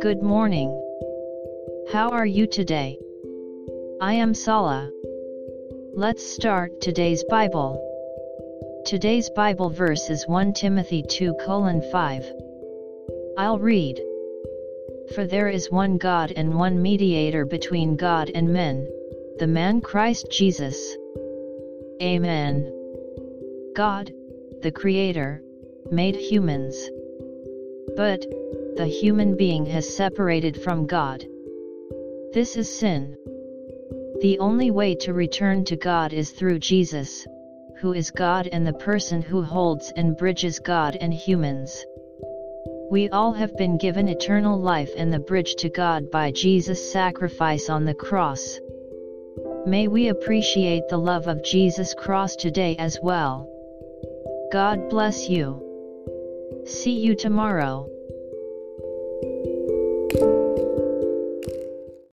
Good morning. How are you today? I am Sala. Let's start today's Bible. Today's Bible verse is 1 Timothy 2 colon 5. I'll read. For there is one God and one mediator between God and men, the man Christ Jesus. Amen. God, the Creator, made humans. But, the human being has separated from God. This is sin. The only way to return to God is through Jesus, who is God and the person who holds and bridges God and humans. We all have been given eternal life and the bridge to God by Jesus' sacrifice on the cross. May we appreciate the love of Jesus' cross today as well. God bless you. See you tomorrow.